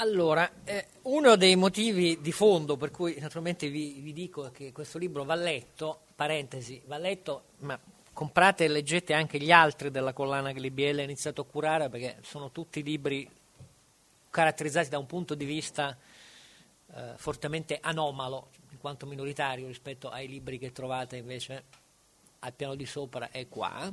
Allora, eh, uno dei motivi di fondo per cui naturalmente vi, vi, dico che questo libro va letto, parentesi, va letto, ma comprate e leggete anche gli altri della collana che l'IBL ha iniziato a curare perché sono tutti libri caratterizzati da un punto di vista eh, fortemente anomalo, in quanto minoritario rispetto ai libri che trovate invece al piano di sopra e qua,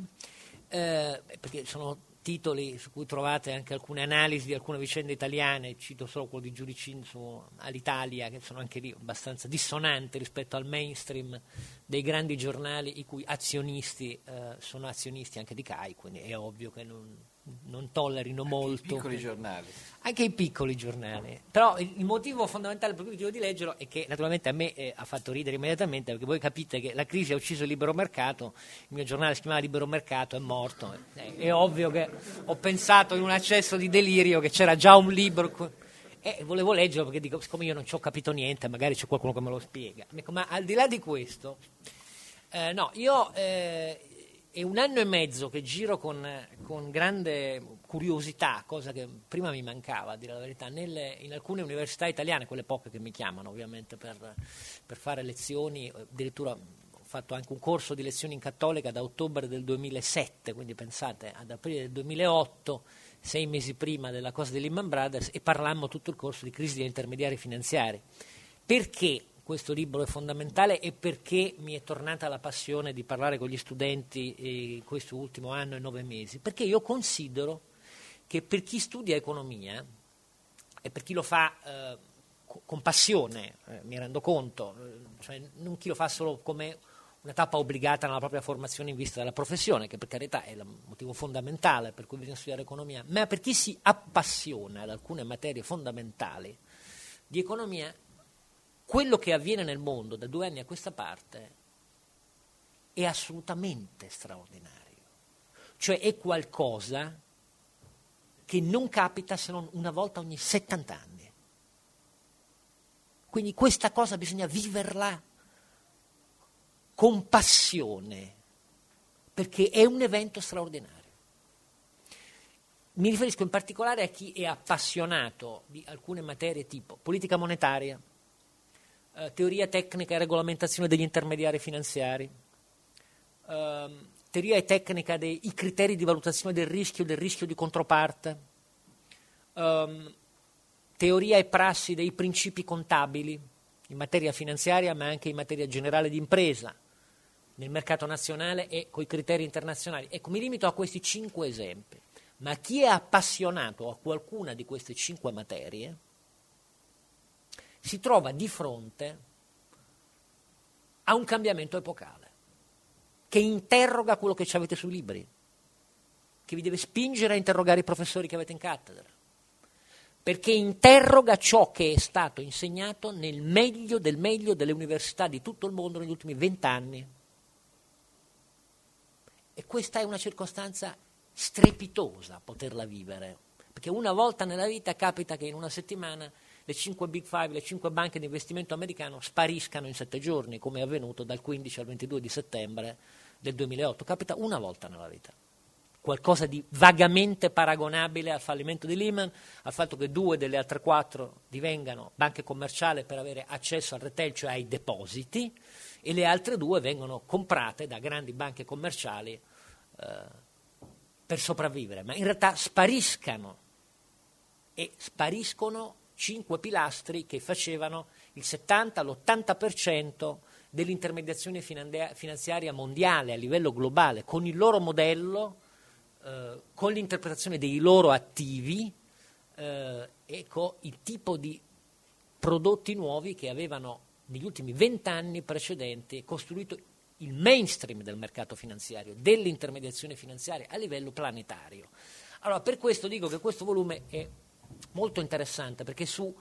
eh, perché sono titoli su cui trovate anche alcune analisi di alcune vicende italiane, cito solo quello di Giudicinzo all'Italia, che sono anche lì abbastanza dissonanti rispetto al mainstream dei grandi giornali i cui azionisti eh, sono azionisti anche di CAI, quindi è ovvio che non, non tollerino anche molto. I piccoli giornali. Anche i piccoli giornali. Però il, motivo fondamentale per cui dicevo di leggerlo è che naturalmente a me eh, ha fatto ridere immediatamente perché voi capite che la crisi ha ucciso il libero mercato, il mio giornale si chiamava Libero Mercato, è morto. Eh, è ovvio che ho pensato in un accesso di delirio che c'era già un libro e volevo leggerlo perché dico, siccome io non ci ho capito niente, magari c'è qualcuno che me lo spiega. Ma al di là di questo, eh, no, io eh, è un anno e mezzo che giro con, con, grande curiosità, cosa che prima mi mancava, a dire la verità, nelle, in alcune università italiane, quelle poche che mi chiamano ovviamente per, per fare lezioni, addirittura ho fatto anche un corso di lezioni in cattolica da ottobre del 2007, quindi pensate ad aprile del 2008, sei mesi prima della cosa di Lehman Brothers, e parlammo tutto il corso di crisi degli intermediari finanziari. Perché questo libro è fondamentale e perché mi è tornata la passione di parlare con gli studenti in questo ultimo anno e nove mesi? Perché io considero che per chi studia economia e per chi lo fa eh, con passione, eh, mi rendo conto, eh, cioè non chi lo fa solo come una tappa obbligata nella propria formazione in vista della professione, che per carità è il motivo fondamentale per cui bisogna studiare economia, ma per chi si appassiona ad alcune materie fondamentali di economia, quello che avviene nel mondo da due anni a questa parte è assolutamente straordinario. Cioè è qualcosa che non capita se non una volta ogni 70 anni. Quindi questa cosa bisogna viverla con passione, perché è un evento straordinario. Mi riferisco in particolare a chi è appassionato di alcune materie tipo politica monetaria, eh, teoria tecnica e regolamentazione degli intermediari finanziari, eh, teoria e tecnica dei criteri di valutazione del rischio, del rischio di controparte, um, teoria e prassi dei principi contabili in materia finanziaria ma anche in materia generale di impresa, nel mercato nazionale e con i criteri internazionali. Ecco, mi limito a questi cinque esempi, ma chi è appassionato a qualcuna di queste cinque materie si trova di fronte a un cambiamento epocale che interroga quello che ci avete sui libri, che vi deve spingere a interrogare i professori che avete in cattedra, perché interroga ciò che è stato insegnato nel meglio del meglio delle università di tutto il mondo negli ultimi vent'anni. E questa è una circostanza strepitosa poterla vivere, perché una volta nella vita capita che in una settimana le 5 Big Five, le 5 banche di investimento americano spariscano in sette giorni, come è avvenuto dal 15 al 22 di settembre del 2008. Capita una volta nella vita. Qualcosa di vagamente paragonabile al fallimento di Lehman, al fatto che due delle altre quattro divengano banche commerciali per avere accesso al retail, cioè ai depositi, e le altre due vengono comprate da grandi banche commerciali eh, per sopravvivere, ma in realtà spariscano e spariscono cinque pilastri che facevano il 70, l'80% dell'intermediazione finanziaria mondiale a livello globale, con il loro modello, eh, con l'interpretazione dei loro attivi eh, e con il tipo di prodotti nuovi che avevano negli ultimi vent'anni precedenti costruito il mainstream del mercato finanziario, dell'intermediazione finanziaria a livello planetario. Allora, per questo dico che questo volume è molto interessante perché su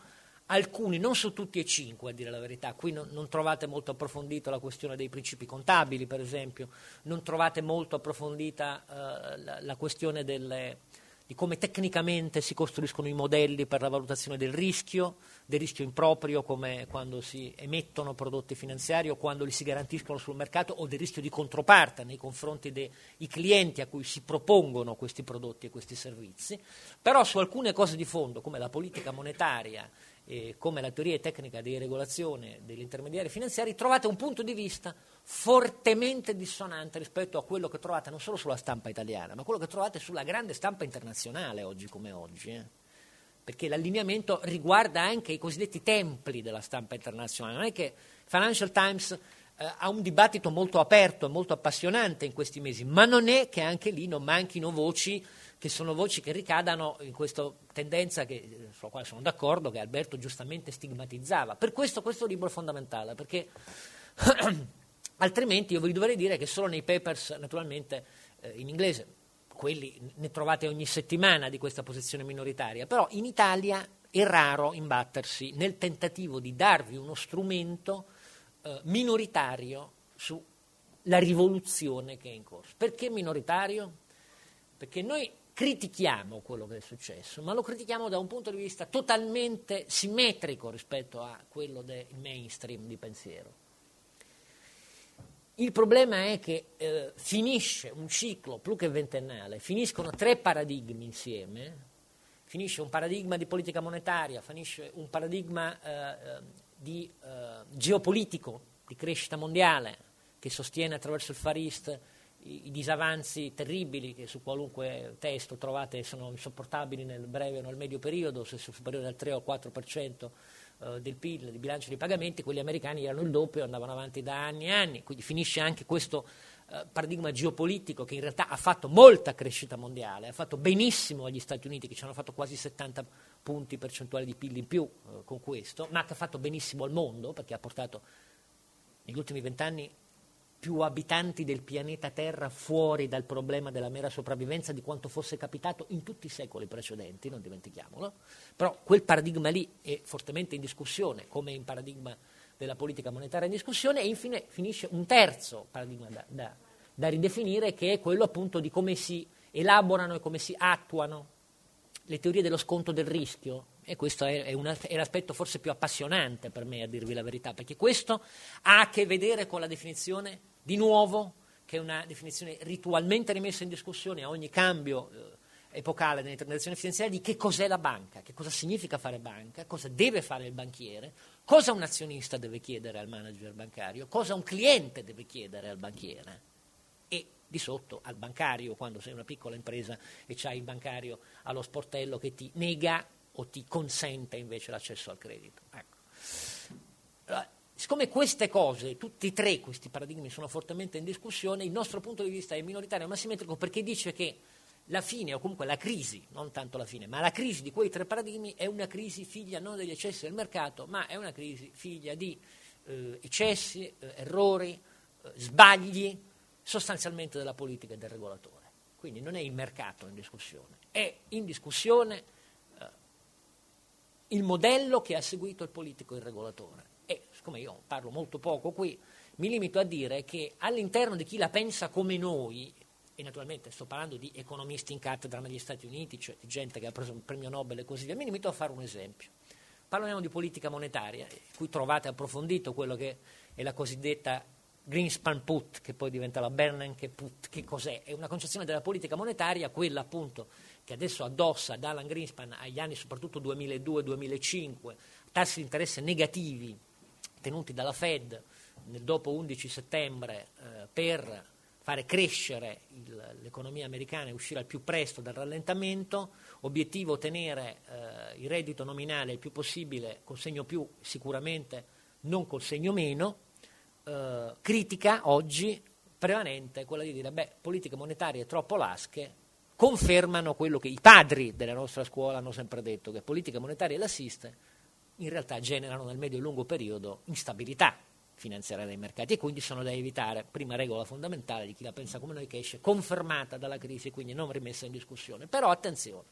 alcuni, non su tutti e cinque a dire la verità, qui non, non, trovate molto approfondito la questione dei principi contabili per esempio, non trovate molto approfondita uh, la, la, questione delle, di come tecnicamente si costruiscono i modelli per la valutazione del rischio, del rischio improprio come quando si emettono prodotti finanziari o quando li si garantiscono sul mercato o del rischio di controparte nei confronti dei clienti a cui si propongono questi prodotti e questi servizi, però su alcune cose di fondo come la politica monetaria e come la teoria tecnica di regolazione degli intermediari finanziari trovate un punto di vista fortemente dissonante rispetto a quello che trovate non solo sulla stampa italiana, ma quello che trovate sulla grande stampa internazionale oggi come oggi. Eh? Perché l'allineamento riguarda anche i cosiddetti templi della stampa internazionale. Non è che Financial Times eh, ha un dibattito molto aperto e molto appassionante in questi mesi, ma non è che anche lì non manchino voci che sono voci che ricadano in questa tendenza che, sulla quale sono d'accordo, che Alberto giustamente stigmatizzava. Per questo questo libro è fondamentale, perché Altrimenti io vi dovrei dire che solo nei papers, naturalmente eh, in inglese, quelli ne trovate ogni settimana di questa posizione minoritaria, però in Italia è raro imbattersi nel tentativo di darvi uno strumento eh, minoritario sulla rivoluzione che è in corso. Perché minoritario? Perché noi critichiamo quello che è successo, ma lo critichiamo da un punto di vista totalmente simmetrico rispetto a quello del mainstream di pensiero. Il problema è che eh, finisce un ciclo più che ventennale, finiscono tre paradigmi insieme, finisce un paradigma di politica monetaria, finisce un paradigma eh, di eh, geopolitico, di crescita mondiale, che sostiene attraverso il Far East i, disavanzi terribili che su qualunque testo trovate sono insopportabili nel breve o nel medio periodo, se sono superiori al 3 o 4% eh, del PIL, del bilancio dei pagamenti, quelli americani erano il doppio andavano avanti da anni e anni, quindi finisce anche questo eh, paradigma geopolitico che in realtà ha fatto molta crescita mondiale, ha fatto benissimo agli Stati Uniti che ci hanno fatto quasi 70 punti percentuali di PIL in più eh, con questo, ma che ha fatto benissimo al mondo perché ha portato negli ultimi vent'anni più abitanti del pianeta Terra fuori dal problema della mera sopravvivenza di quanto fosse capitato in tutti i secoli precedenti, non dimentichiamolo. Però quel paradigma lì è fortemente in discussione, come il paradigma della politica monetaria in discussione, e infine finisce un terzo paradigma da, da, da ridefinire, che è quello appunto di come si elaborano e come si attuano le teorie dello sconto del rischio, e questo è, una, è, l'aspetto forse più appassionante per me, a dirvi la verità, perché questo ha a che vedere con la definizione di nuovo, che è una definizione ritualmente rimessa in discussione a ogni cambio eh, epocale nelle transazioni finanziarie, di che cos'è la banca, che cosa significa fare banca, cosa deve fare il banchiere, cosa un azionista deve chiedere al manager bancario, cosa un cliente deve chiedere al banchiere e di sotto al bancario quando sei una piccola impresa e c'hai il bancario allo sportello che ti nega o ti consente invece l'accesso al credito. Ecco. Siccome queste cose, tutti e tre questi paradigmi sono fortemente in discussione, il nostro punto di vista è minoritario ma simmetrico perché dice che la fine, o comunque la crisi, non tanto la fine, ma la crisi di quei tre paradigmi è una crisi figlia non degli eccessi del mercato, ma è una crisi figlia di eh, eccessi, eh, errori, eh, sbagli, sostanzialmente della politica e del regolatore. Quindi non è il mercato in discussione, è in discussione eh, il modello che ha seguito il politico e il regolatore siccome io parlo molto poco qui, mi limito a dire che all'interno di chi la pensa come noi, e naturalmente sto parlando di economisti in cattedra negli Stati Uniti, cioè di gente che ha preso un premio Nobel e così via, mi limito a fare un esempio. Parliamo di politica monetaria, cui trovate approfondito quello che è la cosiddetta Greenspan put, che poi diventa la Bernanke put, che cos'è? È una concezione della politica monetaria, quella appunto che adesso addossa ad Alan Greenspan agli anni soprattutto 2002-2005, tassi di interesse negativi tenuti dalla Fed nel dopo 11 settembre eh, per fare crescere il, l'economia americana e uscire al più presto dal rallentamento, obiettivo tenere eh, il reddito nominale il più possibile col segno più sicuramente non col segno meno, eh, critica oggi prevalente quella di dire beh, politiche monetarie troppo lasche confermano quello che i padri della nostra scuola hanno sempre detto, che politiche monetarie lassiste in realtà generano nel medio e lungo periodo instabilità finanziaria dei mercati e quindi sono da evitare. Prima regola fondamentale di chi la pensa come noi che esce confermata dalla crisi e quindi non rimessa in discussione. Però attenzione,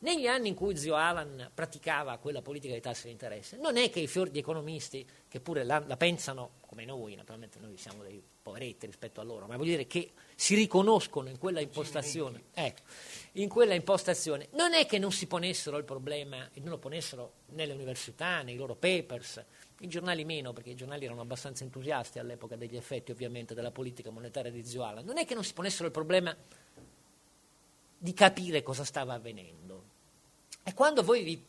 Negli anni in cui zio Alan praticava quella politica di tasse di interesse, non è che i fior di economisti, che pure la, la, pensano come noi, naturalmente noi siamo dei poveretti rispetto a loro, ma vuol dire che si riconoscono in quella impostazione, ecco, in quella impostazione, non è che non si ponessero il problema, e non lo ponessero nelle università, nei loro papers, i giornali meno, perché i giornali erano abbastanza entusiasti all'epoca degli effetti ovviamente della politica monetaria di zio Alan, non è che non si ponessero il problema di capire cosa stava avvenendo. E quando voi vi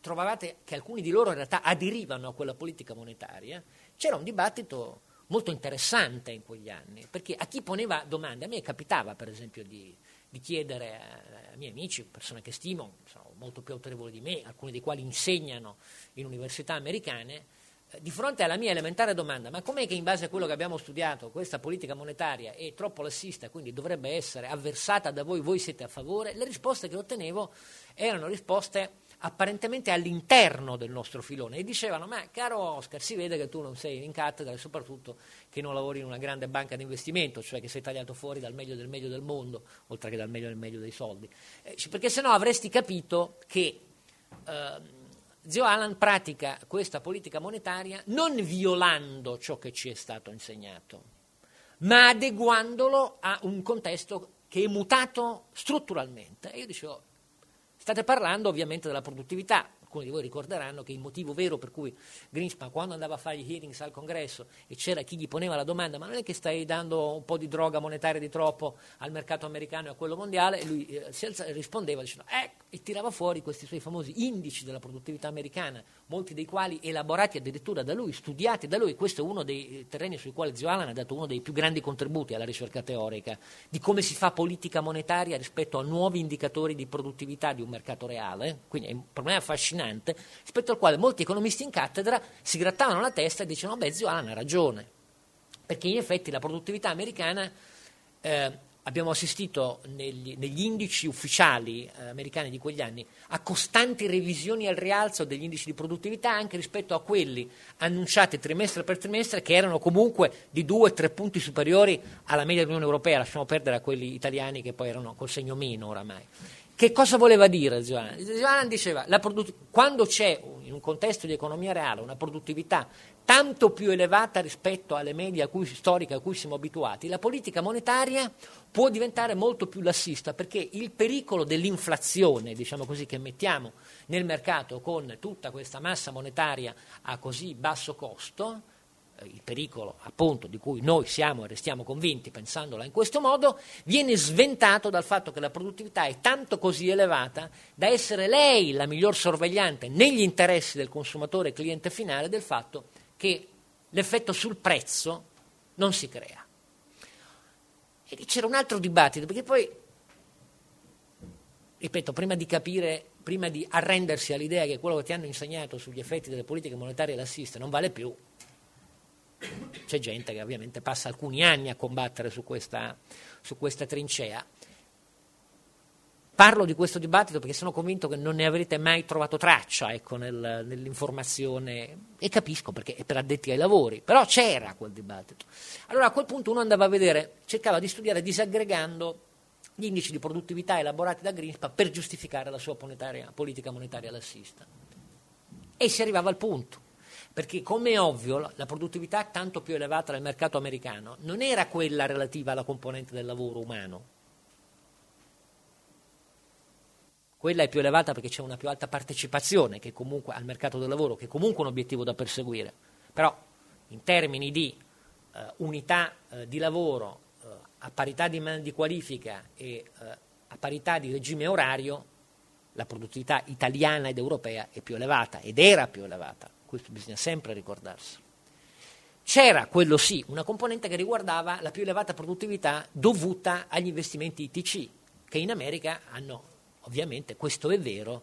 trovavate che alcuni di loro in realtà aderivano a quella politica monetaria, c'era un dibattito molto interessante in quegli anni, perché a chi poneva domande, a me capitava per esempio di, di chiedere a, a, miei amici, persone che stimo, sono molto più autorevoli di me, alcuni dei quali insegnano in università americane, di fronte alla mia elementare domanda, ma com'è che in base a quello che abbiamo studiato questa politica monetaria è troppo lassista, quindi dovrebbe essere avversata da voi, voi siete a favore, le risposte che ottenevo erano risposte apparentemente all'interno del nostro filone e dicevano, ma caro Oscar, si vede che tu non sei in cattedra e soprattutto che non lavori in una grande banca di investimento, cioè che sei tagliato fuori dal meglio del meglio del mondo, oltre che dal meglio del meglio dei soldi, eh, perché se no avresti capito che... Eh, Zio Alan pratica questa politica monetaria non violando ciò che ci è stato insegnato, ma adeguandolo a un contesto che è mutato strutturalmente. E io dicevo, state parlando ovviamente della produttività, alcuni di voi ricorderanno che il motivo vero per cui Greenspan quando andava a fare gli hearings al congresso e c'era chi gli poneva la domanda ma non è che stai dando un po' di droga monetaria di troppo al mercato americano e a quello mondiale? Lui eh, rispondeva dicendo ecco e tirava fuori questi suoi famosi indici della produttività americana molti dei quali elaborati addirittura da lui, studiati da lui. Questo è uno dei terreni sui quali Zio Alan ha dato uno dei più grandi contributi alla ricerca teorica di come si fa politica monetaria rispetto a nuovi indicatori di produttività di un mercato reale quindi è un problema affascinante rispetto al quale molti economisti in cattedra si grattavano la testa e dicevano, beh, zio Alan ha ragione, perché in effetti la produttività americana, eh, abbiamo assistito negli, negli indici ufficiali eh, americani di quegli anni a costanti revisioni al rialzo degli indici di produttività anche rispetto a quelli annunciati trimestre per trimestre che erano comunque di 2-3 punti superiori alla media dell'Unione Europea, lasciamo perdere a quelli italiani che poi erano col segno meno oramai. Che cosa voleva dire Ziolan? Ziolan diceva che quando c'è in un contesto di economia reale una produttività tanto più elevata rispetto alle medie a cui, storiche a cui siamo abituati, la politica monetaria può diventare molto più lassista perché il pericolo dell'inflazione, diciamo così, che mettiamo nel mercato con tutta questa massa monetaria a così basso costo, il pericolo appunto di cui noi siamo e restiamo convinti pensandola in questo modo, viene sventato dal fatto che la produttività è tanto così elevata da essere lei la miglior sorvegliante negli interessi del consumatore cliente finale del fatto che l'effetto sul prezzo non si crea. E c'era un altro dibattito, perché poi, ripeto, prima di capire, prima di arrendersi all'idea che quello che ti hanno insegnato sugli effetti delle politiche monetarie lassiste non vale più, c'è gente che ovviamente passa alcuni anni a combattere su questa, su questa trincea. Parlo di questo dibattito perché sono convinto che non ne avrete mai trovato traccia ecco, nel, nell'informazione e capisco perché è per addetti ai lavori, però c'era quel dibattito. Allora a quel punto uno andava a vedere, cercava di studiare disaggregando gli indici di produttività elaborati da Greenspan per giustificare la sua politica monetaria lassista. E si arrivava al punto perché come è ovvio la produttività tanto più elevata del mercato americano non era quella relativa alla componente del lavoro umano. Quella è più elevata perché c'è una più alta partecipazione comunque, al mercato del lavoro, che è comunque un obiettivo da perseguire. Però in termini di eh, unità eh, di lavoro eh, a parità di, di qualifica e eh, a parità di regime orario, la produttività italiana ed europea è più elevata ed era più elevata questo bisogna sempre ricordarsi. C'era, quello sì, una componente che riguardava la più elevata produttività dovuta agli investimenti ITC, che in America hanno, ovviamente, questo è vero,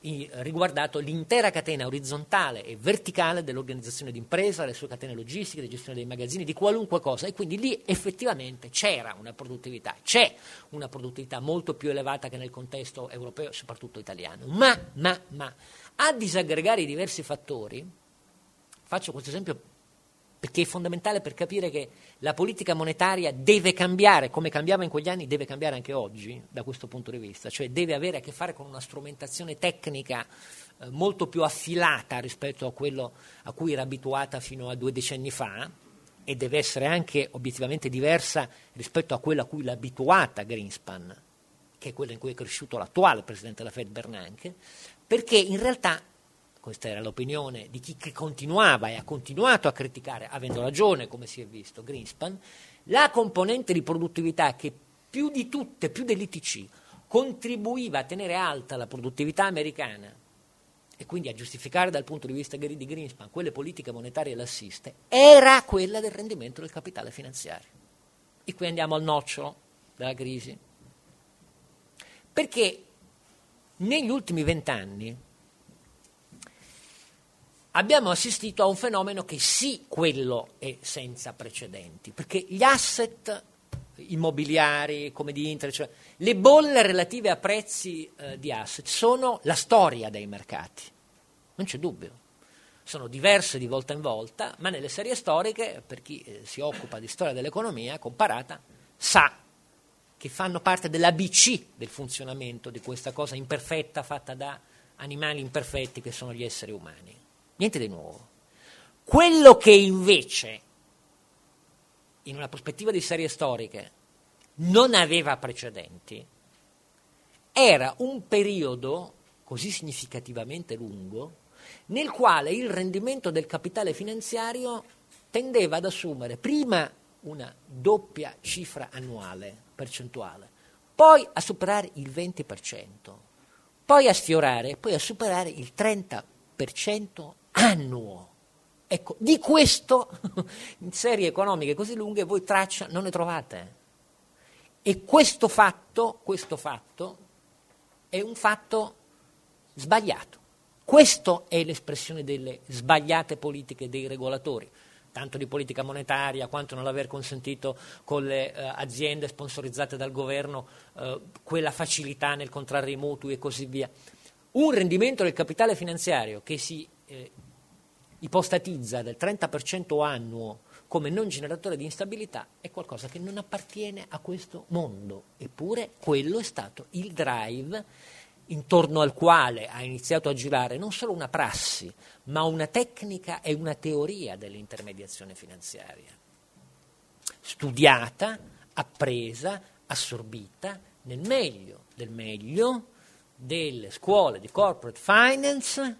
riguardato l'intera catena orizzontale e verticale dell'organizzazione d'impresa, le sue catene logistiche, la gestione dei magazzini, di qualunque cosa e quindi lì effettivamente c'era una produttività, c'è una produttività molto più elevata che nel contesto europeo, soprattutto italiano. Ma, ma, ma, a disaggregare i diversi fattori, faccio questo esempio perché è fondamentale per capire che la politica monetaria deve cambiare, come cambiava in quegli anni, deve cambiare anche oggi da questo punto di vista, cioè deve avere a che fare con una strumentazione tecnica eh, molto più affilata rispetto a quello a cui era abituata fino a due decenni fa e deve essere anche obiettivamente diversa rispetto a quella a cui l'ha abituata Greenspan, che è quella in cui è cresciuto l'attuale presidente della Fed Bernanke, perché in realtà questa era l'opinione di chi continuava e ha continuato a criticare, avendo ragione, come si è visto, Greenspan, la componente di produttività che più di tutte, più dell'ITC, contribuiva a tenere alta la produttività americana e quindi a giustificare dal punto di vista di Greenspan quelle politiche monetarie lassiste, era quella del rendimento del capitale finanziario. E qui andiamo al nocciolo della crisi. Perché negli ultimi vent'anni abbiamo assistito a un fenomeno che sì, quello è senza precedenti, perché gli asset immobiliari come di internet, cioè le bolle relative a prezzi eh, di asset sono la storia dei mercati, non c'è dubbio. Sono diverse di volta in volta, ma nelle serie storiche, per chi eh, si occupa di storia dell'economia comparata, sa che fanno parte dell'ABC del funzionamento di questa cosa imperfetta fatta da animali imperfetti che sono gli esseri umani. Niente di nuovo. Quello che invece, in una prospettiva di serie storiche, non aveva precedenti, era un periodo così significativamente lungo nel quale il rendimento del capitale finanziario tendeva ad assumere prima una doppia cifra annuale percentuale, poi a superare il 20%, poi a sfiorare, poi a superare il 30% annuo. Ecco, di questo in serie economiche così lunghe voi traccia non ne trovate. E questo fatto, questo fatto è un fatto sbagliato. Questa è l'espressione delle sbagliate politiche dei regolatori, tanto di politica monetaria quanto non aver consentito con le eh, aziende sponsorizzate dal governo eh, quella facilità nel contrarre i mutui e così via. Un rendimento del capitale finanziario che si eh, ipostatizza del 30% annuo come non generatore di instabilità è qualcosa che non appartiene a questo mondo, eppure quello è stato il drive intorno al quale ha iniziato a girare non solo una prassi, ma una tecnica e una teoria dell'intermediazione finanziaria, studiata, appresa, assorbita nel meglio del meglio delle scuole di corporate finance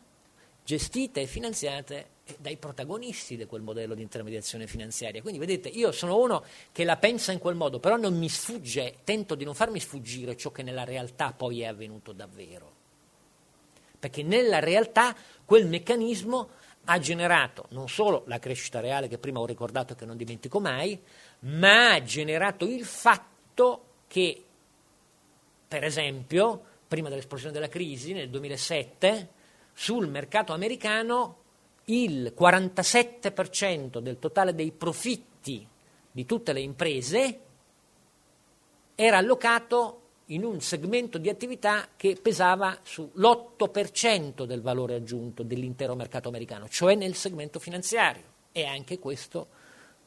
gestite e finanziate dai protagonisti di quel modello di intermediazione finanziaria. Quindi vedete, io sono uno che la pensa in quel modo, però non mi sfugge, tento di non farmi sfuggire ciò che nella realtà poi è avvenuto davvero. Perché nella realtà quel meccanismo ha generato non solo la crescita reale che prima ho ricordato e che non dimentico mai, ma ha generato il fatto che, per esempio, prima dell'esplosione della crisi, nel 2007, sul mercato americano il 47% del totale dei profitti di tutte le imprese era allocato in un segmento di attività che pesava sull'8% del valore aggiunto dell'intero mercato americano, cioè nel segmento finanziario. E anche questo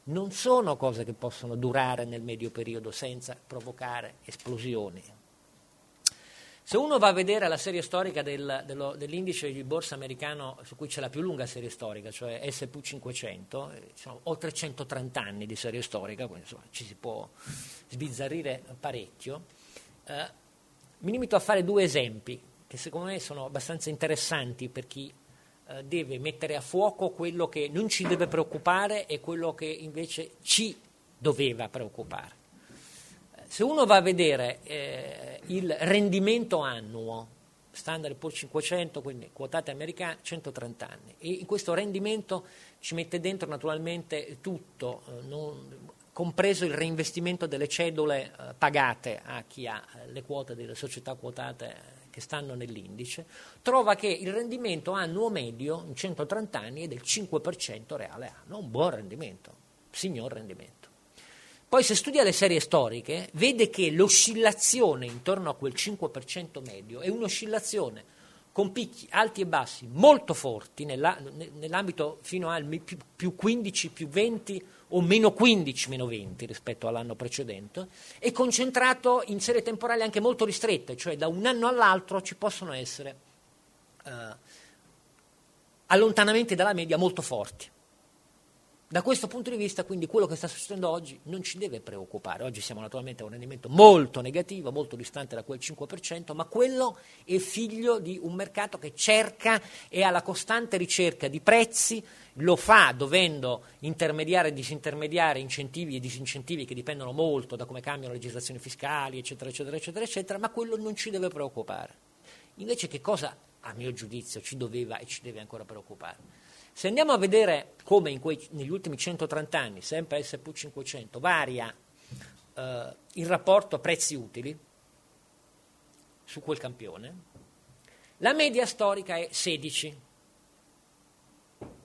non sono cose che possono durare nel medio periodo senza provocare esplosioni. Se uno va a vedere la serie storica del, dello, dell'indice di borsa americano su cui c'è la più lunga serie storica, cioè SP 500, eh, oltre 130 anni di serie storica, quindi insomma, ci si può sbizzarrire parecchio, eh, mi limito a fare due esempi che secondo me sono abbastanza interessanti per chi eh, deve mettere a fuoco quello che non ci deve preoccupare e quello che invece ci doveva preoccupare. Se uno va a vedere eh, il rendimento annuo, standard Poor's 500, quindi quotate americane, 130 anni, e in questo rendimento ci mette dentro naturalmente tutto, eh, non, compreso il reinvestimento delle cedole eh, pagate a chi ha eh, le quote delle società quotate eh, che stanno nell'indice, trova che il rendimento annuo medio in 130 anni è del 5% reale anno, un buon rendimento, signor rendimento. Poi se studia le serie storiche vede che l'oscillazione intorno a quel 5% medio è un'oscillazione con picchi alti e bassi molto forti nella, nell'ambito fino al più, più 15, più 20 o meno 15, meno 20 rispetto all'anno precedente, e concentrato in serie temporali anche molto ristrette, cioè da un anno all'altro ci possono essere eh, allontanamenti dalla media molto forti. Da questo punto di vista, quindi, quello che sta succedendo oggi non ci deve preoccupare. Oggi siamo naturalmente a un rendimento molto negativo, molto distante da quel 5%, ma quello è figlio di un mercato che cerca e ha la costante ricerca di prezzi, lo fa dovendo intermediare e disintermediare incentivi e disincentivi che dipendono molto da come cambiano le legislazioni fiscali, eccetera, eccetera, eccetera, eccetera, ma quello non ci deve preoccupare. Invece che cosa, a mio giudizio, ci doveva e ci deve ancora preoccupare? Se andiamo a vedere come quei, negli ultimi 130 anni, sempre SP500, varia eh, il rapporto prezzi utili su quel campione, la media storica è 16.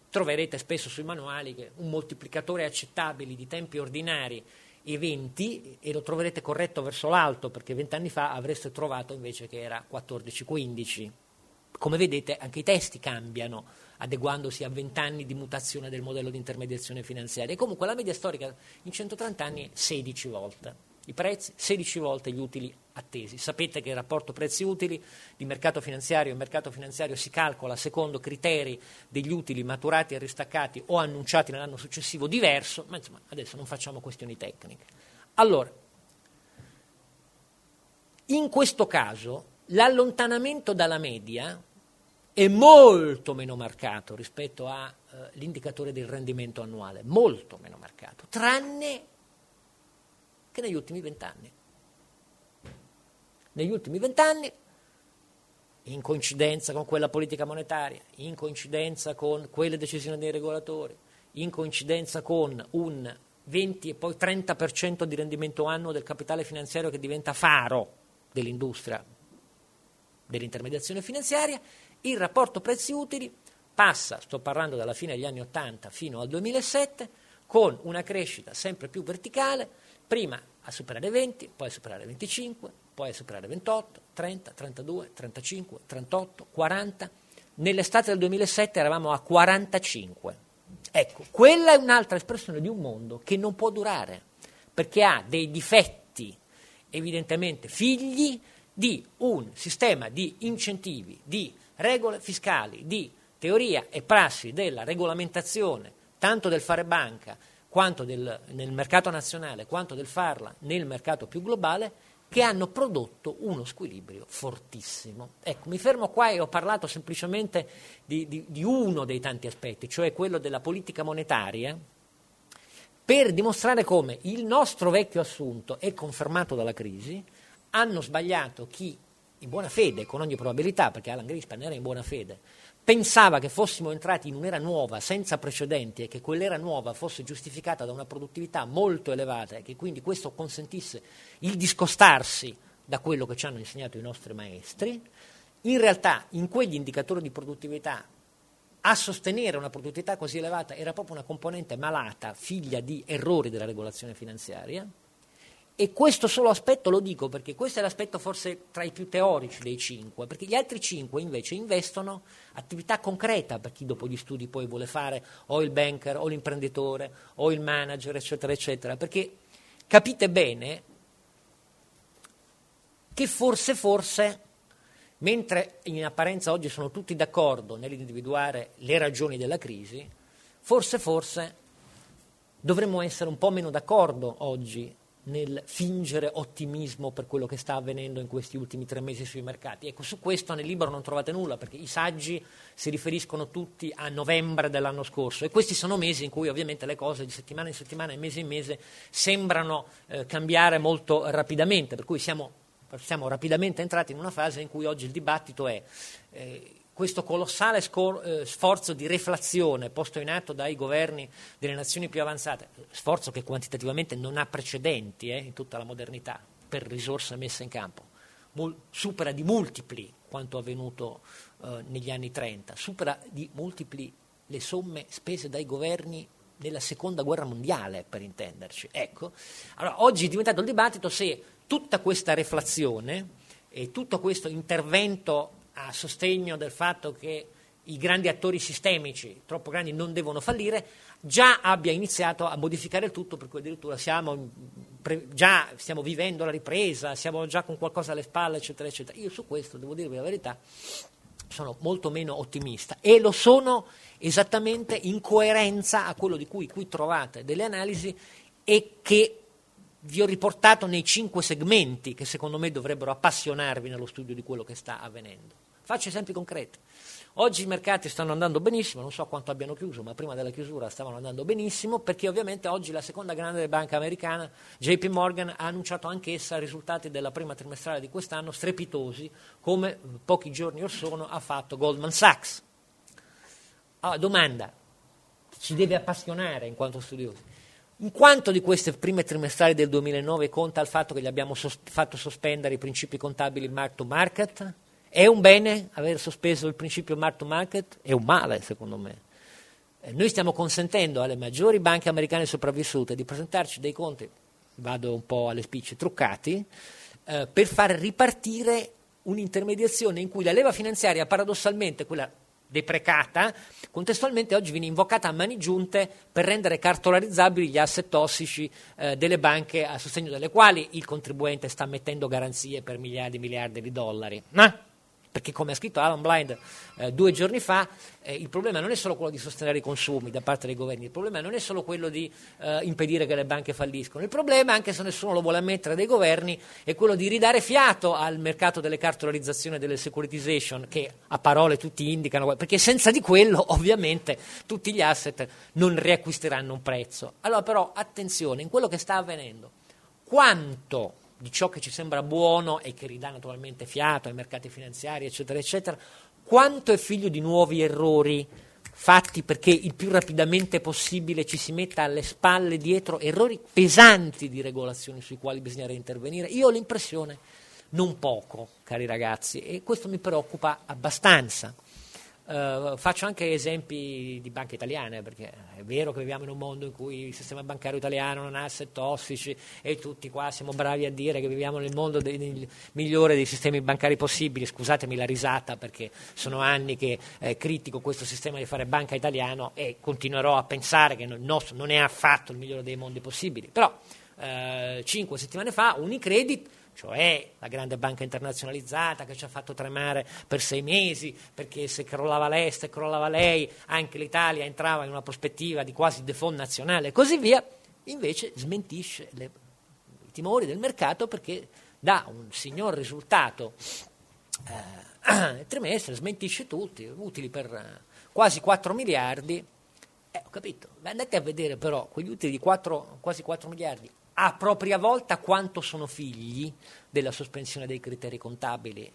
Troverete spesso sui manuali che un moltiplicatore accettabile di tempi ordinari e 20 e lo troverete corretto verso l'alto perché 20 anni fa avreste trovato invece che era 14-15. Come vedete anche i testi cambiano adeguandosi a 20 anni di mutazione del modello di intermediazione finanziaria. E comunque la media storica in 130 anni è 16 volte. I prezzi 16 volte gli utili attesi. Sapete che il rapporto prezzi-utili di mercato finanziario e mercato finanziario si calcola secondo criteri degli utili maturati e ristaccati o annunciati nell'anno successivo diverso, ma insomma adesso non facciamo questioni tecniche. Allora, in questo caso l'allontanamento dalla media è molto meno marcato rispetto all'indicatore eh, del rendimento annuale, molto meno marcato, tranne che negli ultimi vent'anni. Negli ultimi vent'anni, in coincidenza con quella politica monetaria, in coincidenza con quelle decisioni dei regolatori, in coincidenza con un 20 e poi 30% di rendimento annuo del capitale finanziario che diventa faro dell'industria dell'intermediazione finanziaria, il rapporto prezzi-utili passa, sto parlando dalla fine degli anni 80 fino al 2007, con una crescita sempre più verticale, prima a superare 20, poi a superare 25, poi a superare 28, 30, 32, 35, 38, 40. Nell'estate del 2007 eravamo a 45. Ecco, quella è un'altra espressione di un mondo che non può durare, perché ha dei difetti evidentemente figli di un sistema di incentivi, di regole fiscali, di teoria e prassi della regolamentazione, tanto del fare banca quanto del, nel mercato nazionale, quanto del farla nel mercato più globale, che hanno prodotto uno squilibrio fortissimo. Ecco, mi fermo qua e ho parlato semplicemente di, di, di uno dei tanti aspetti, cioè quello della politica monetaria, per dimostrare come il nostro vecchio assunto è confermato dalla crisi, hanno sbagliato chi in buona fede, con ogni probabilità, perché Alan Greenspan era in buona fede, pensava che fossimo entrati in un'era nuova, senza precedenti, e che quell'era nuova fosse giustificata da una produttività molto elevata e che quindi questo consentisse il discostarsi da quello che ci hanno insegnato i nostri maestri, in realtà in quegli indicatori di produttività a sostenere una produttività così elevata era proprio una componente malata, figlia di errori della regolazione finanziaria, e questo solo aspetto lo dico perché questo è l'aspetto forse tra i più teorici dei cinque, perché gli altri cinque invece investono attività concreta per chi dopo gli studi poi vuole fare o il banker o l'imprenditore o il manager, eccetera, eccetera, perché capite bene che forse, forse, mentre in apparenza oggi sono tutti d'accordo nell'individuare le ragioni della crisi, forse, forse dovremmo essere un po' meno d'accordo oggi nel fingere ottimismo per quello che sta avvenendo in questi ultimi tre mesi sui mercati. Ecco, su questo nel libro non trovate nulla, perché i saggi si riferiscono tutti a novembre dell'anno scorso e questi sono mesi in cui ovviamente le cose di settimana in settimana e mese in mese sembrano eh, cambiare molto rapidamente, per cui siamo, siamo, rapidamente entrati in una fase in cui oggi il dibattito è... Eh, questo colossale scor- eh, sforzo di reflazione posto in atto dai governi delle nazioni più avanzate, sforzo che quantitativamente non ha precedenti eh, in tutta la modernità per risorse messe in campo, Mul- supera di multipli quanto avvenuto eh, negli anni 30, supera di multipli le somme spese dai governi nella seconda guerra mondiale, per intenderci. Ecco, allora, oggi è diventato il dibattito se tutta questa reflazione e tutto questo intervento a sostegno del fatto che i grandi attori sistemici, troppo grandi, non devono fallire, già abbia iniziato a modificare il tutto, per cui addirittura siamo, già stiamo vivendo la ripresa, siamo già con qualcosa alle spalle, eccetera, eccetera. Io su questo, devo dirvi la verità, sono molto meno ottimista e lo sono esattamente in coerenza a quello di cui qui trovate delle analisi e che vi ho riportato nei cinque segmenti che secondo me dovrebbero appassionarvi nello studio di quello che sta avvenendo. Faccio esempi concreti. Oggi i mercati stanno andando benissimo, non so quanto abbiano chiuso, ma prima della chiusura stavano andando benissimo, perché ovviamente oggi la seconda grande banca americana, JP Morgan, ha annunciato anch'essa risultati della prima trimestrale di quest'anno strepitosi, come pochi giorni or sono ha fatto Goldman Sachs. Allora, domanda, ci deve appassionare in quanto studiosi. In quanto di queste prime trimestrali del 2009 conta il fatto che gli abbiamo sos- fatto sospendere i principi contabili mark to market? È un bene aver sospeso il principio mark to market? È un male, secondo me. Noi stiamo consentendo alle maggiori banche americane sopravvissute di presentarci dei conti, vado un po' alle spicce, truccati, eh, per far ripartire un'intermediazione in cui la leva finanziaria, paradossalmente, quella deprecata, contestualmente oggi viene invocata a mani giunte per rendere cartolarizzabili gli asset tossici eh, delle banche a sostegno delle quali il contribuente sta mettendo garanzie per miliardi e miliardi di dollari. No? Perché come ha scritto Alan Blind eh, due giorni fa, eh, il problema non è solo quello di sostenere i consumi da parte dei governi, il problema non è solo quello di eh, impedire che le banche falliscono, il problema, anche se nessuno lo vuole ammettere dei governi, è quello di ridare fiato al mercato delle cartolarizzazioni e delle securitization, che a parole tutti indicano, perché senza di quello ovviamente tutti gli asset non riacquisteranno un prezzo. Allora però attenzione, in quello che sta avvenendo, quanto di ciò che ci sembra buono e che ridà naturalmente fiato ai mercati finanziari, eccetera, eccetera, quanto è figlio di nuovi errori fatti perché il più rapidamente possibile ci si metta alle spalle dietro errori pesanti di regolazione sui quali bisognerà intervenire. Io ho l'impressione, non poco, cari ragazzi, e questo mi preoccupa abbastanza. Uh, faccio anche esempi di banche italiane, perché è vero che viviamo in un mondo in cui il sistema bancario italiano non ha asset tossici e tutti qua siamo bravi a dire che viviamo nel mondo dei, nel migliore dei sistemi bancari possibili. Scusatemi la risata perché sono anni che eh, critico questo sistema di fare banca italiano e continuerò a pensare che il nostro non è affatto il migliore dei mondi possibili. Però eh, cinque settimane fa Unicredit cioè la grande banca internazionalizzata che ci ha fatto tremare per sei mesi, perché se crollava l'Est e crollava lei, anche l'Italia entrava in una prospettiva di quasi default nazionale e così via, invece smentisce le, i timori del mercato perché dà un signor risultato eh, trimestre, smentisce tutti, utili per eh, quasi 4 miliardi. Eh, ho capito, andate a vedere però quegli utili di 4, quasi 4 miliardi a propria volta quanto sono figli della sospensione dei criteri contabili,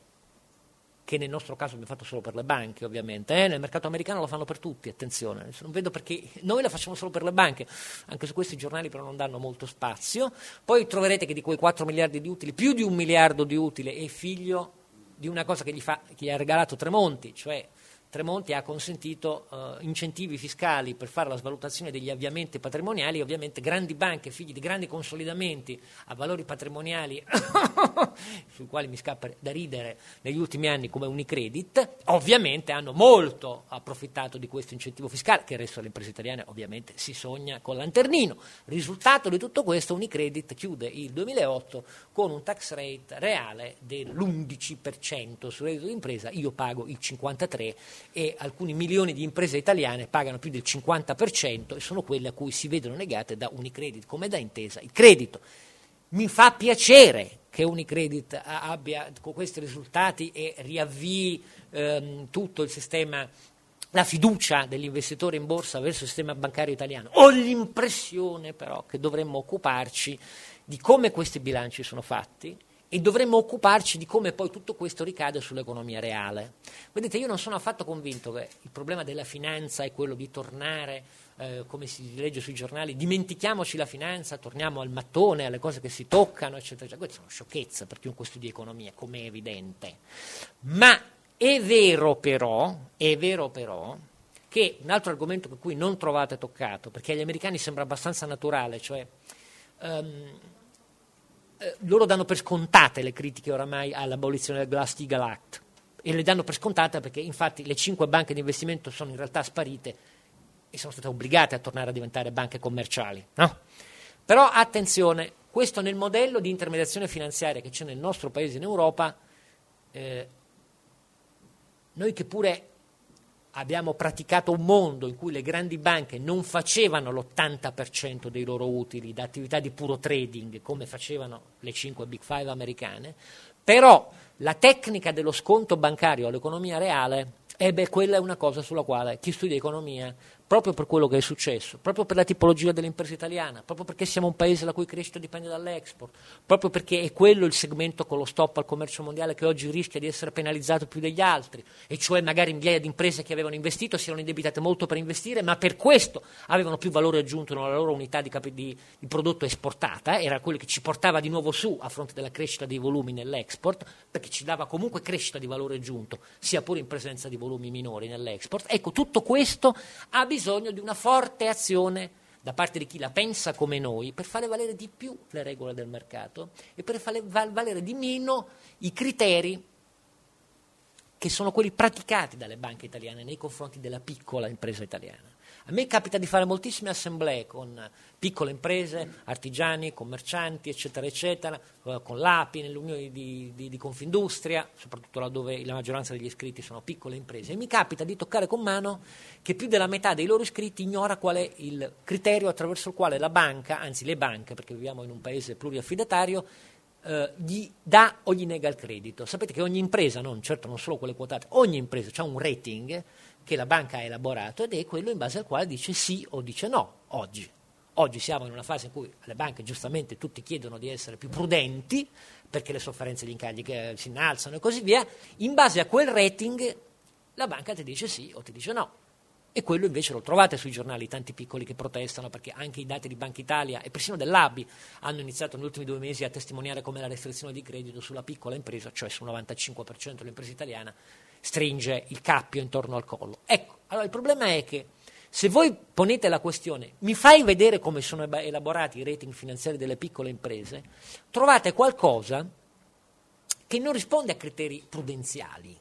che nel nostro caso abbiamo fatto solo per le banche ovviamente, eh? nel mercato americano lo fanno per tutti, attenzione, non vedo perché noi la facciamo solo per le banche, anche su questi giornali però non danno molto spazio, poi troverete che di quei 4 miliardi di utili, più di un miliardo di utile è figlio di una cosa che gli, fa, che gli ha regalato Tremonti, cioè Tremonti ha consentito uh, incentivi fiscali per fare la svalutazione degli avviamenti patrimoniali, ovviamente grandi banche, figli di grandi consolidamenti a valori patrimoniali sui quali mi scappa da ridere negli ultimi anni come Unicredit, ovviamente hanno molto approfittato di questo incentivo fiscale, che il resto delle imprese italiane ovviamente si sogna con lanternino. Risultato di tutto questo, Unicredit chiude il 2008 con un tax rate reale dell'11% sul reddito d'impresa, io pago il 53% e alcuni milioni di imprese italiane pagano più del 50% e sono quelle a cui si vedono negate da Unicredit come da intesa il credito. Mi fa piacere che Unicredit abbia con questi risultati e riavvii ehm, tutto il sistema la fiducia degli investitori in borsa verso il sistema bancario italiano. Ho l'impressione però che dovremmo occuparci di come questi bilanci sono fatti e dovremmo occuparci di come poi tutto questo ricade sull'economia reale. Vedete, io non sono affatto convinto che il problema della finanza è quello di tornare, eh, come si legge sui giornali, dimentichiamoci la finanza, torniamo al mattone, alle cose che si toccano, eccetera, eccetera. Queste sono sciocchezze per chiunque studi economia, come è evidente. Ma è vero però, è vero però, che un altro argomento per cui non trovate toccato, perché agli americani sembra abbastanza naturale, cioè... Um, eh, loro danno per scontate le critiche oramai all'abolizione del Glass-Steagall Act. e le danno per scontata perché infatti le cinque banche di investimento sono in realtà sparite e sono state obbligate a tornare a diventare banche commerciali. No? Però attenzione, questo nel modello di intermediazione finanziaria che c'è nel nostro paese in Europa, eh, noi che pure abbiamo praticato un mondo in cui le grandi banche non facevano l'80% dei loro utili da attività di puro trading come facevano le 5 Big Five americane, però la tecnica dello sconto bancario all'economia reale, eh beh, quella è una cosa sulla quale chi studia economia proprio per quello che è successo, proprio per la tipologia dell'impresa italiana, proprio perché siamo un paese la cui crescita dipende dall'export, proprio perché è quello il segmento con lo stop al commercio mondiale che oggi rischia di essere penalizzato più degli altri, e cioè magari migliaia di imprese che avevano investito si erano indebitate molto per investire, ma per questo avevano più valore aggiunto nella loro unità di, capi- di, di prodotto esportata, era quello che ci portava di nuovo su a fronte della crescita dei volumi nell'export, perché ci dava comunque crescita di valore aggiunto, sia pure in presenza di volumi minori nell'export. Ecco, tutto questo ha bisogno bisogno di una forte azione da parte di chi la pensa come noi per fare valere di più le regole del mercato e per fare valere di meno i criteri che sono quelli praticati dalle banche italiane nei confronti della piccola impresa italiana. A me capita di fare moltissime assemblee con piccole imprese, artigiani, commercianti, eccetera, eccetera, eh, con l'API, nell'Unione di, di, di, Confindustria, soprattutto laddove la maggioranza degli iscritti sono piccole imprese. E mi capita di toccare con mano che più della metà dei loro iscritti ignora qual è il criterio attraverso il quale la banca, anzi le banche, perché viviamo in un paese pluriaffidatario, eh, gli dà o gli nega il credito. Sapete che ogni impresa, non, certo non solo quelle quotate, ogni impresa ha un rating che la banca ha elaborato ed è quello in base al quale dice sì o dice no oggi. Oggi siamo in una fase in cui le banche giustamente tutti chiedono di essere più prudenti perché le sofferenze di incagli si innalzano e così via. In base a quel rating la banca ti dice sì o ti dice no. E quello invece lo trovate sui giornali, tanti piccoli che protestano, perché anche i dati di Banca Italia e persino dell'ABI hanno iniziato negli ultimi due mesi a testimoniare come la restrizione di credito sulla piccola impresa, cioè sul 95% dell'impresa italiana, stringe il cappio intorno al collo. Ecco, allora il problema è che se voi ponete la questione, mi fai vedere come sono elaborati i rating finanziari delle piccole imprese, trovate qualcosa che non risponde a criteri prudenziali.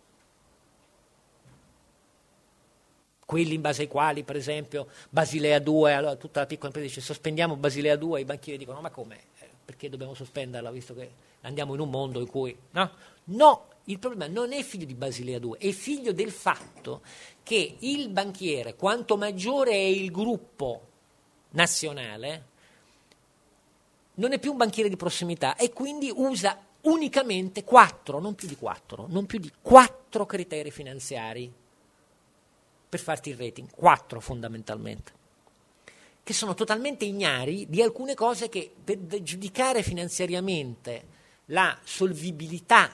Quelli in base ai quali, per esempio, Basilea 2, allora tutta la piccola impresa dice sospendiamo Basilea 2, i banchieri dicono ma come? Eh, perché dobbiamo sospenderla visto che andiamo in un mondo in cui... No, no il problema non è figlio di Basilea 2, è figlio del fatto che il banchiere, quanto maggiore è il gruppo nazionale, non è più un banchiere di prossimità e quindi usa unicamente quattro, non più di quattro, non più di quattro criteri finanziari per farti il rating, quattro fondamentalmente, che sono totalmente ignari di alcune cose che per giudicare finanziariamente la solvibilità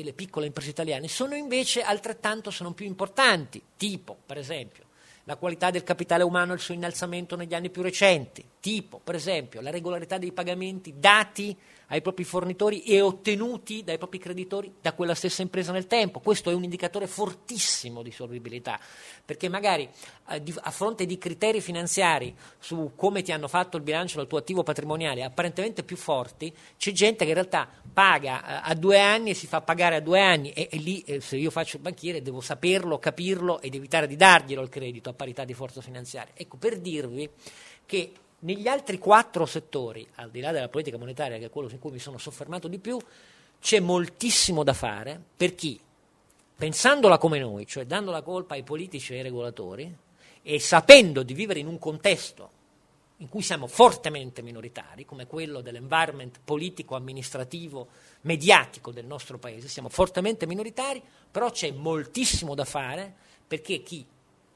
delle piccole imprese italiane sono invece altrettanto, se non più importanti, tipo, per esempio, la qualità del capitale umano e il suo innalzamento negli anni più recenti, tipo, per esempio, la regolarità dei pagamenti dati ai propri fornitori e ottenuti dai propri creditori da quella stessa impresa nel tempo. Questo è un indicatore fortissimo di solvibilità, perché magari eh, a fronte di criteri finanziari su come ti hanno fatto il bilancio del tuo attivo patrimoniale apparentemente più forti, c'è gente che in realtà paga eh, a due anni e si fa pagare a due anni e, e lì eh, se io faccio il banchiere devo saperlo, capirlo ed evitare di darglielo il credito a parità di forza finanziaria. Ecco, per dirvi che negli altri quattro settori, al di là della politica monetaria, che è quello su cui mi sono soffermato di più, c'è moltissimo da fare per chi, pensandola come noi, cioè dando la colpa ai politici e ai regolatori, e sapendo di vivere in un contesto in cui siamo fortemente minoritari, come quello dell'environment politico, amministrativo, mediatico del nostro paese, siamo fortemente minoritari, però c'è moltissimo da fare perché chi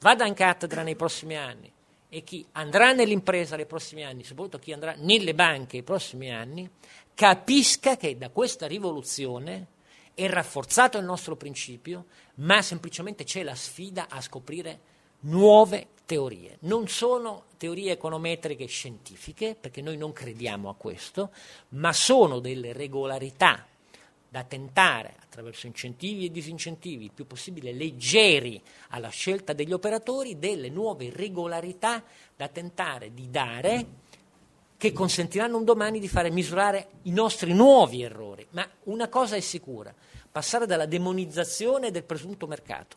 vada in cattedra nei prossimi anni, e chi andrà nell'impresa nei prossimi anni, soprattutto chi andrà nelle banche nei prossimi anni, capisca che da questa rivoluzione è rafforzato il nostro principio, ma semplicemente c'è la sfida a scoprire nuove teorie. Non sono teorie econometriche scientifiche, perché noi non crediamo a questo, ma sono delle regolarità da tentare attraverso incentivi e disincentivi il più possibile leggeri alla scelta degli operatori, delle nuove regolarità da tentare di dare che consentiranno un domani di fare misurare i nostri nuovi errori. Ma una cosa è sicura, passare dalla demonizzazione del presunto mercato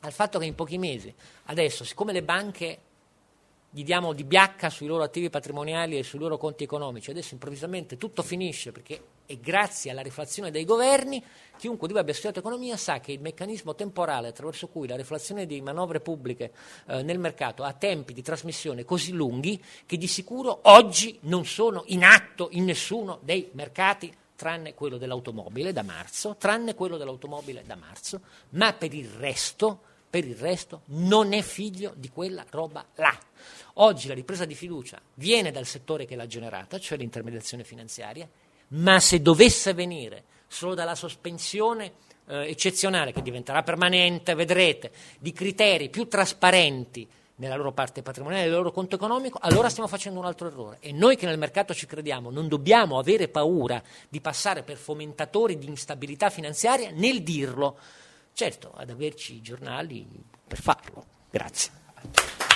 al fatto che in pochi mesi, adesso, siccome le banche gli diamo di biacca sui loro attivi patrimoniali e sui loro conti economici. Adesso improvvisamente tutto finisce perché è grazie alla riflazione dei governi. Chiunque di voi abbia studiato economia sa che il meccanismo temporale attraverso cui la riflazione di manovre pubbliche eh, nel mercato ha tempi di trasmissione così lunghi che di sicuro oggi non sono in atto in nessuno dei mercati tranne quello dell'automobile da marzo, tranne quello dell'automobile da marzo, ma per il resto, per il resto non è figlio di quella roba là. Oggi la ripresa di fiducia viene dal settore che l'ha generata, cioè l'intermediazione finanziaria, ma se dovesse venire solo dalla sospensione eh, eccezionale, che diventerà permanente, vedrete, di criteri più trasparenti nella loro parte patrimoniale, nel loro conto economico, allora stiamo facendo un altro errore. E noi che nel mercato ci crediamo non dobbiamo avere paura di passare per fomentatori di instabilità finanziaria nel dirlo certo ad averci i giornali per farlo. Grazie.